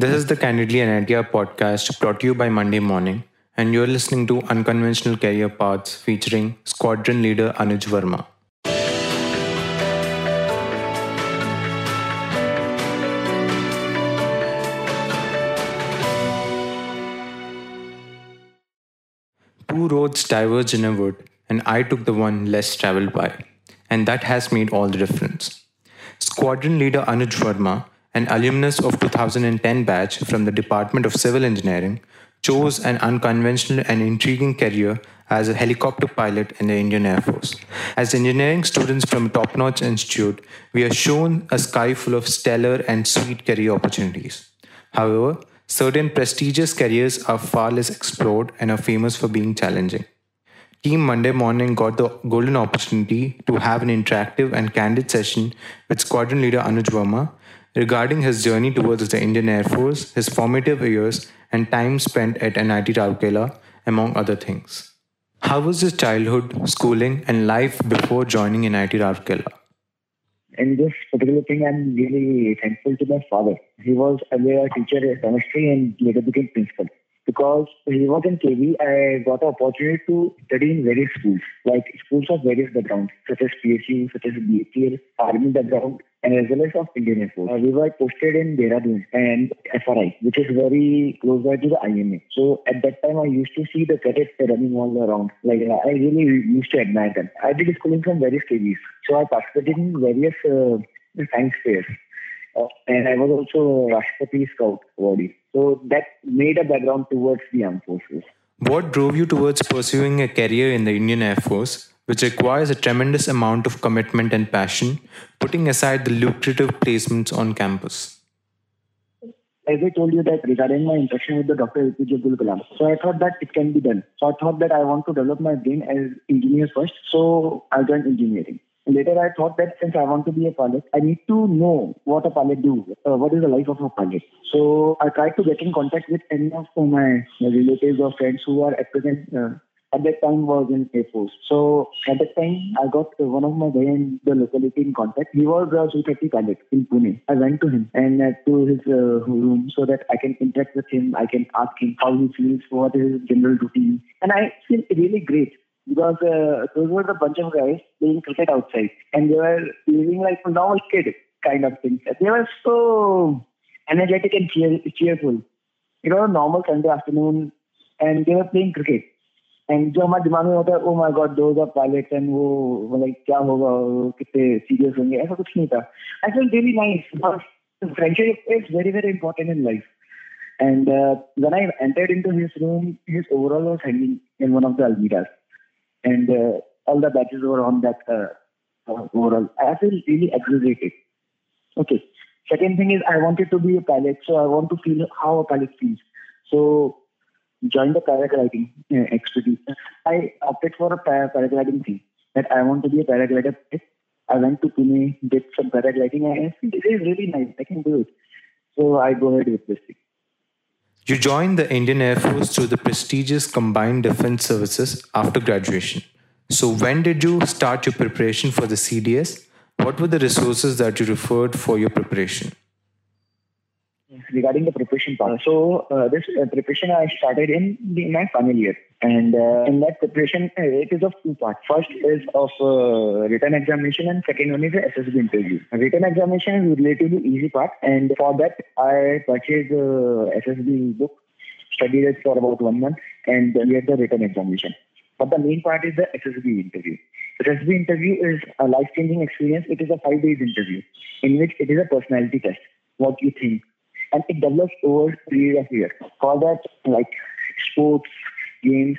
This is the Candidly an Idea podcast brought to you by Monday Morning, and you're listening to Unconventional Career Paths featuring Squadron Leader Anuj Verma. Two roads diverged in a wood, and I took the one less traveled by, and that has made all the difference. Squadron leader Anuj Verma, an alumnus of 2010 batch from the Department of Civil Engineering, chose an unconventional and intriguing career as a helicopter pilot in the Indian Air Force. As engineering students from a top notch institute, we are shown a sky full of stellar and sweet career opportunities. However, certain prestigious careers are far less explored and are famous for being challenging. Team Monday Morning got the golden opportunity to have an interactive and candid session with Squadron Leader Anuj Verma regarding his journey towards the Indian Air Force, his formative years, and time spent at NIT Rourkela, among other things. How was his childhood, schooling, and life before joining NIT Rourkela? In this particular thing, I'm really thankful to my father. He was earlier a teacher in chemistry and later became principal because he was in KV, I got an opportunity to study in various schools, like schools of various backgrounds, such as PSU, such as BHEL, Army background, and as well as of Indian Air Force. Uh, we were posted in Dehradun and FRI, which is very close by to the IMA. So at that time, I used to see the cadets running all around. Like I really used to admire them. I did schooling from various KVs, so I participated in various uh, science fairs. Uh, and I was also Rashtrapati Scout body. So that made a background towards the armed forces. What drove you towards pursuing a career in the Indian Air Force, which requires a tremendous amount of commitment and passion, putting aside the lucrative placements on campus? As I told you that regarding my interaction with the Dr. APJ Abdul Kalam, so I thought that it can be done. So I thought that I want to develop my brain as engineer first. So I joined engineering. Later, I thought that since I want to be a pilot, I need to know what a pilot do, uh, what is the life of a pilot. So I tried to get in contact with any of my relatives or friends who are at present uh, at that time was in Air Force. So at that time, I got uh, one of my guy in the locality in contact. He was a Su-30 pilot in Pune. I went to him and uh, to his uh, room so that I can interact with him. I can ask him how he feels, what is his general routine. And I feel really great because uh, those were the bunch of guys playing cricket outside and they were living like a normal kid kind of things. They were so energetic and cheer- cheerful. You know, normal Sunday afternoon and they were playing cricket. And जो हमारे दिमाग में होता है ओ my God those are pilots and वो like क्या होगा कितने सीरियस होंगे ऐसा कुछ नहीं था I feel really nice friendship is very very important in life And uh, when I entered into his room, his overall was hanging in one of the almiras and uh, all the badges were on that uh, overall. I feel really exhilarated. Okay. Second thing is I wanted to be a pilot, so I want to feel how a pilot feels. So join the paragliding uh, expertise. I opted for a paragliding thing that I want to be a paraglider. I went to Pune, did some paragliding, and it is really nice. I can do it. So I go ahead with this thing. You joined the Indian Air Force through the prestigious Combined Defense Services after graduation. So, when did you start your preparation for the CDS? What were the resources that you referred for your preparation? Regarding the preparation part, so uh, this uh, preparation I started in the, my final year, and uh, in that preparation uh, it is of two parts. First is of uh, written examination, and second one is the SSB interview. Written examination is relatively easy part, and for that I purchased a SSB book, studied it for about one month, and cleared the written examination. But the main part is the SSB interview. The SSB interview is a life-changing experience. It is a five days interview in which it is a personality test. What you think, and it develops over a period of years. For that, like sports, games,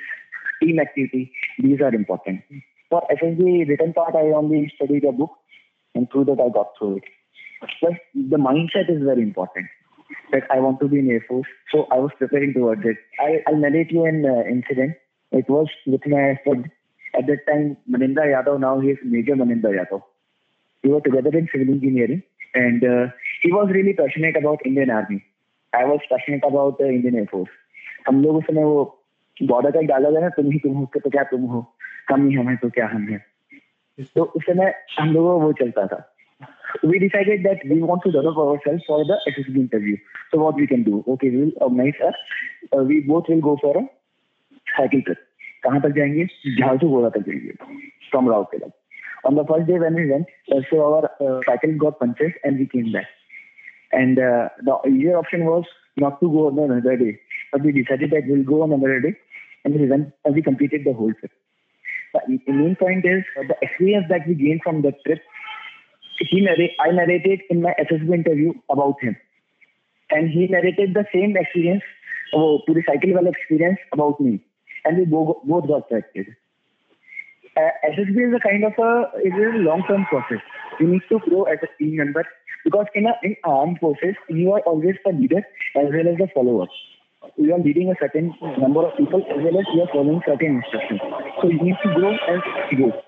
team activity, these are important. For SSB written part, I only studied a book, and through that I got through it. Plus, the mindset is very important. That I want to be in Air Force, so I was preparing towards it. I, I'll narrate you an uh, incident. It was with my friend. At that time, Maninder Yadav, now he is Major Maninder Yadav. We were together in civil engineering and uh, he was really passionate about Indian Army. I was passionate about the Indian Air Force. हम लोग उसमें वो border का डाला गया ना तुम ही तुम हो तो क्या तुम हो हम ही हम है तो क्या हम है तो उस समय हम लोगों वो चलता था we decided that we want to develop ourselves for the SSB interview. So what we can do? Okay, we will organize us. Uh, we both will go for a cycle trip. कहाँ तक जाएँगे झारसू गोड़ा तक जाएँगे from Rourkela. On the first day when we went, uh, so our uh, cycle got punctured and we came back. And uh, the easier option was not to go on another day, but we decided that we'll go on another day, and we went and we completed the whole trip. The main point is the experience that we gained from that trip he narrate, I narrated in my SSB interview about him. And he narrated the same experience, oh, to the cycle well experience about me. And we both, both got selected. Uh, SSB is a kind of a, it is a long-term process. You need to grow as a team member because in, a, in armed forces, you are always the leader as well as the follower. You are leading a certain number of people as well as you are following certain instructions. So you need to grow as you go.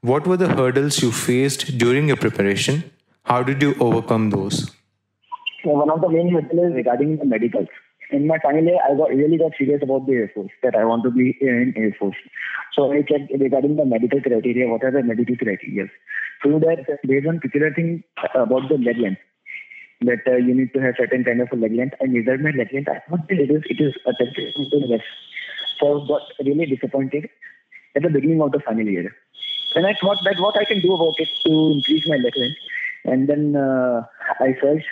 What were the hurdles you faced during your preparation? How did you overcome those? So one of the main hurdles regarding the medicals. In my final year, I got really got serious about the Air Force, that I want to be in Air Force. So I checked regarding the medical criteria, what are the medical criteria. So that based on particular thing about the leg length, that uh, you need to have certain kind of a leg length. I measured my leg length. I thought it is it is a to So I got really disappointed at the beginning of the final year. Then I thought that what I can do about it to increase my leg length. And then uh, I searched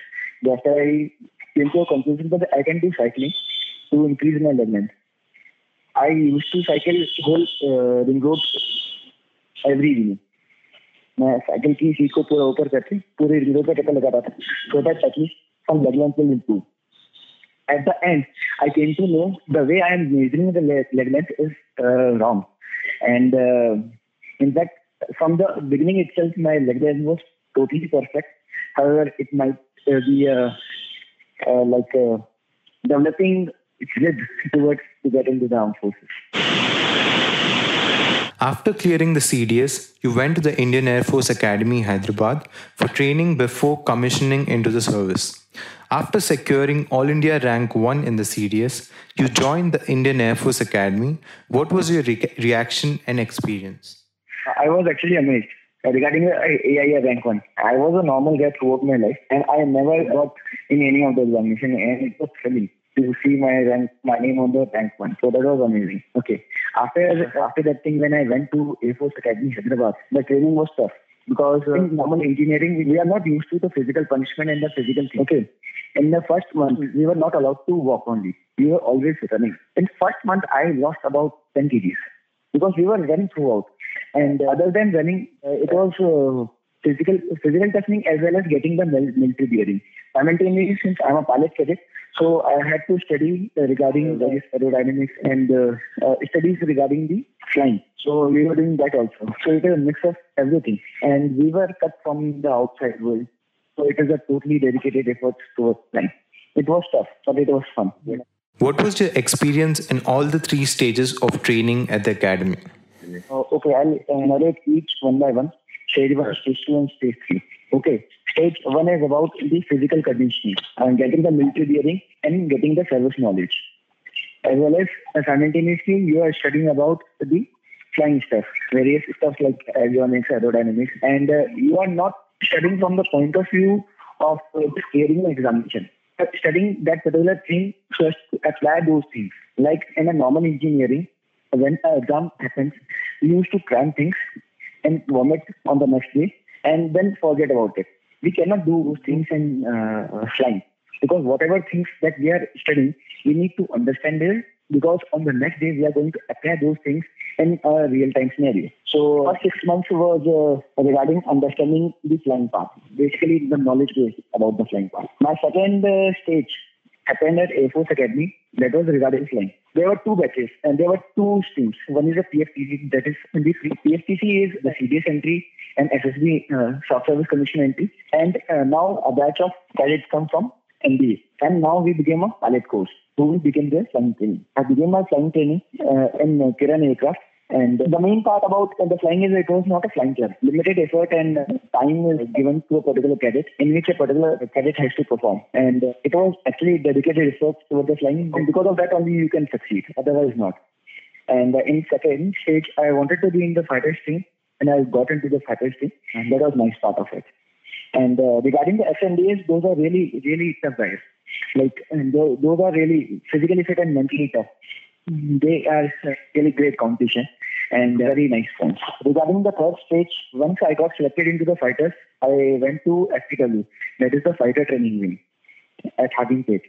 after I came to a conclusion that I can do cycling to increase my leg length. I used to cycle whole uh, ring road every evening. मैं cycle की seat को पूरा ऊपर करके पूरे road पर चक्कर लगाता था so that at least end, I came to know the way I am measuring the leg length is uh, wrong. And uh, in fact, from the beginning itself, my leg length was totally perfect. However, it might uh, be uh, uh, like uh, developing slid towards to get into the armed forces. After clearing the CDS, you went to the Indian Air Force Academy, Hyderabad, for training before commissioning into the service. After securing All India Rank 1 in the CDS, you joined the Indian Air Force Academy. What was your re- reaction and experience? I was actually amazed regarding the AIR rank one. I was a normal guy throughout my life, and I never got in any of the examinations, and it was thrilling to see my rank, my name on the rank one. So that was amazing. Okay. After after that thing, when I went to Air Force Academy Hyderabad, the training was tough because uh, in normal engineering we are not used to the physical punishment and the physical thing. Okay. In the first month, we were not allowed to walk only. We were always running. In first month, I lost about 10 kgs because we were running throughout. And other than running, uh, it was uh, physical physical testing as well as getting the military bearing. Simultaneously, since I'm a pilot cadet, so I had to study regarding various aerodynamics and uh, uh, studies regarding the flying. So we were doing that also. So it is a mix of everything. And we were cut from the outside world. So it is a totally dedicated effort towards flying. It was tough, but it was fun. What was your experience in all the three stages of training at the academy? Uh, okay, I'll uh, narrate each one by one. Stage one, stage two, and stage three. Okay, stage one is about the physical conditioning and getting the military bearing and getting the service knowledge. As well as uh, simultaneously, you are studying about the flying stuff, various stuff like avionics, aerodynamics, and uh, you are not studying from the point of view of uh, examination. But studying that particular thing so as to apply those things. Like in a normal engineering, when an exam happens, we used to cram things and vomit on the next day and then forget about it. We cannot do things in uh, flying because whatever things that we are studying, we need to understand it because on the next day we are going to apply those things in a real-time scenario. So first six months was uh, regarding understanding the flying path, basically the knowledge base about the flying path. My second uh, stage happened at Air Force Academy. That was regarding flying. There were two batches and there were two streams. One is a PFTC, that is the PFTC is the CDS entry and SSB uh, Short Service Commission entry. And uh, now a batch of cadets come from NDA. And now we became a pilot course. So we became the flying training. I began my flying training uh, in uh, Kiran Aircraft and the main part about the flying is it was not a flying club. Limited effort and time is given to a particular cadet in which a particular cadet has to perform. And it was actually dedicated effort toward the flying. And because of that only you can succeed. Otherwise not. And in second stage, I wanted to be in the fighter stream and I got into the faculty, and that was nice part of it. And uh, regarding the SMDs, those are really, really tough guys. Like, those, those are really physically fit and mentally tough. They are really great competition and very nice friends. Regarding the third stage, once I got selected into the fighters, I went to FTW, that is the fighter training wing at Hakimpet.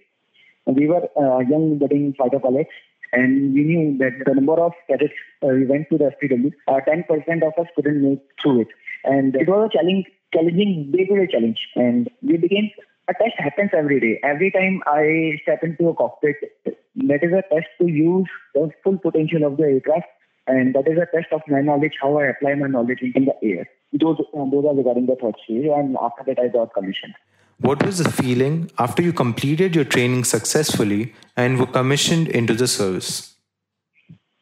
We were uh, young budding fighter pilots, and we knew that the number of cadets uh, we went to the FTW, uh, 10% of us couldn't make through it. And it was a challenge, challenging day-to-day challenge. And we became a test happens every day. Every time I step into a cockpit, that is a test to use the full potential of the aircraft and that is a test of my knowledge, how I apply my knowledge in the air. Those, uh, those are regarding the third and after that, I got commissioned. What was the feeling after you completed your training successfully and were commissioned into the service?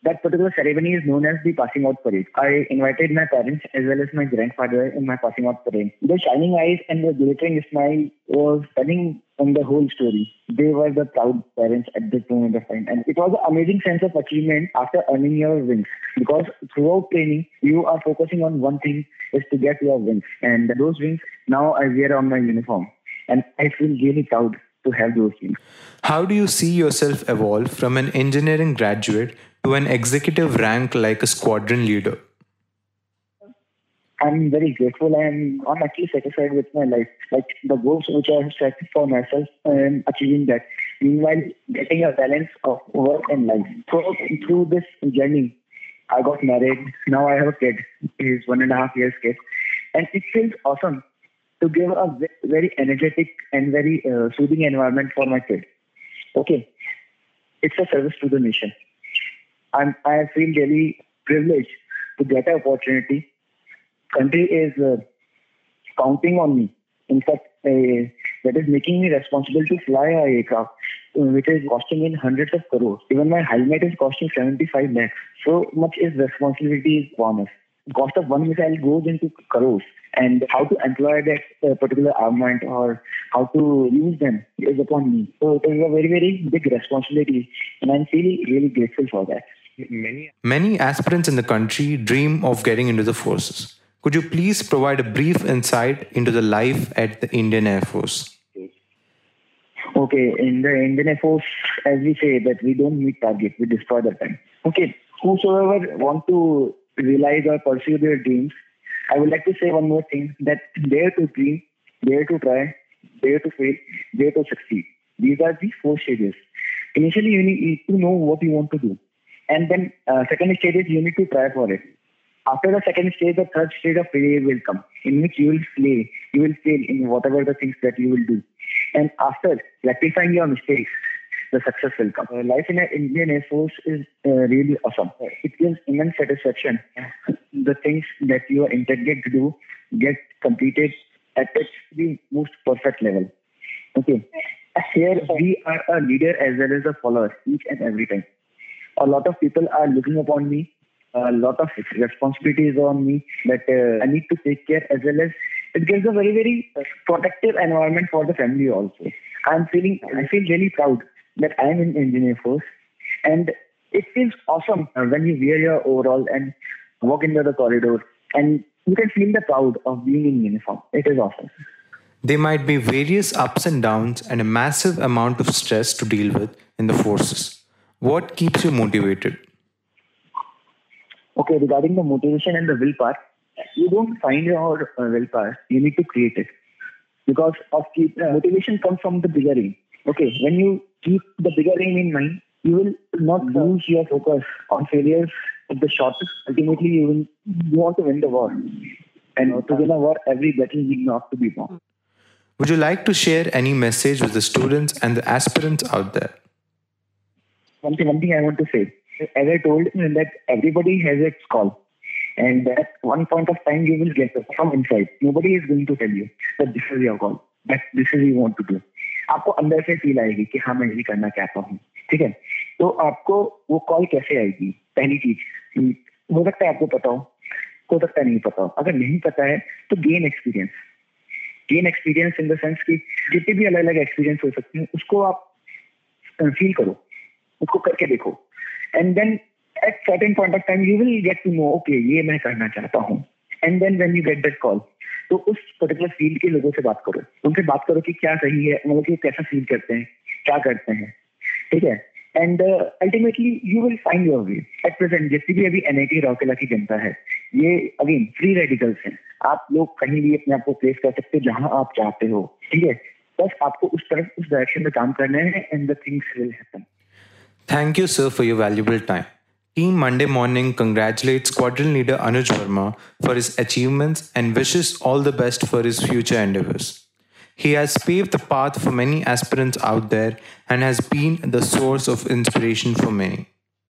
That particular ceremony is known as the passing out parade. I invited my parents as well as my grandfather in my passing out parade. The shining eyes and the glittering smile was telling on the whole story. They were the proud parents at this moment of time. And it was an amazing sense of achievement after earning your wings. Because throughout training, you are focusing on one thing is to get your wings. And those wings now I wear on my uniform. And I feel really proud to have those wings. How do you see yourself evolve from an engineering graduate to an executive rank like a squadron leader? I'm very grateful and I'm actually satisfied with my life. Like the goals which I have set for myself and achieving that. Meanwhile, getting a balance of work and life. So through this journey, I got married. Now I have a kid. He's one and a half years kid. And it feels awesome to give a very energetic and very uh, soothing environment for my kid. Okay. It's a service to the nation. I'm, I feel really privileged to get an opportunity. Country is uh, counting on me. In fact, uh, that is making me responsible to fly a aircraft, uh, which is costing in hundreds of crores. Even my helmet is costing 75 lakhs. So much is responsibility is on us. Cost of one missile goes into crores, and how to employ that uh, particular armament or how to use them is upon me. So it is a very, very big responsibility, and I'm feeling really grateful for that. Many, Many aspirants in the country dream of getting into the forces. Could you please provide a brief insight into the life at the Indian Air Force? Okay, in the Indian Air Force, as we say that we don't meet target, we destroy the time. Okay, whosoever want to realize or pursue their dreams, I would like to say one more thing that dare to dream, dare to try, dare to fail, dare to succeed. These are the four stages. Initially, you need to know what you want to do. And then uh, second stage is you need to try for it. After the second stage, the third stage of failure will come, in which you will fail. You will fail in whatever the things that you will do. And after rectifying your mistakes, the success will come. Uh, life in an Indian Air Force is uh, really awesome. It gives immense satisfaction. the things that you are intended to do get completed at the most perfect level. Okay. Here we are a leader as well as a follower each and every time a lot of people are looking upon me. A lot of responsibilities on me that uh, I need to take care as well as it gives a very very protective environment for the family also. I'm feeling I feel really proud that I'm in engineer force, and it feels awesome when you wear your overall and walk into the corridor and you can feel the proud of being in uniform. It is awesome. There might be various ups and downs and a massive amount of stress to deal with in the forces. What keeps you motivated? Okay, regarding the motivation and the willpower, you don't find your uh, willpower. You need to create it because of keep, uh, motivation comes from the bigger aim. Okay, when you keep the bigger aim in mind, you will not mm-hmm. lose your focus on failures at the short. Ultimately, you will you want to win the war, and to win a war, every battle needs not to be won. Would you like to share any message with the students and the aspirants out there? one thing, one thing I want to say. As I told that everybody has its call. And at one point of time, you will get it from inside. Nobody is going to tell you that this is your call, that this is what you want to do. आपको अंदर से feel आएगी कि हाँ मैं यही करना चाहता हूँ। ठीक है? तो आपको वो कॉल कैसे आएगी? पहली चीज़ हो सकता है आपको पता हो हो सकता है नहीं पता हो। अगर नहीं पता है तो gain experience gain experience in the sense कि जितने भी अलग अलग एक्सपीरियंस हो सकते हैं, उसको आप फील करो। उसको करके देखो। And then at certain point of time you will get to know okay ये मैं करना चाहता हूँ। And then when you get that call तो उस पर्टिकुलर फ़ील्ड के लोगों से बात करो। उनसे बात करो कि क्या सही है मतलब कि कैसा फील करते हैं क्या करते हैं। ठीक है? And ultimately you will find your way at present जितनी भी अभी एनआईटी रौकेला की जनता है ये अगेन फ्री रेडिकल्स हैं। आप लोग कहीं भी अपने आप को प्लेस कर सकते हो जहाँ आप चाहते हो। ठीक है? बस आपको उस तरफ़ उस डायरेक्शन में काम करना है and the things will happen Thank you, sir, for your valuable time. Team Monday Morning congratulates Squadron Leader Anuj Verma for his achievements and wishes all the best for his future endeavors. He has paved the path for many aspirants out there and has been the source of inspiration for many.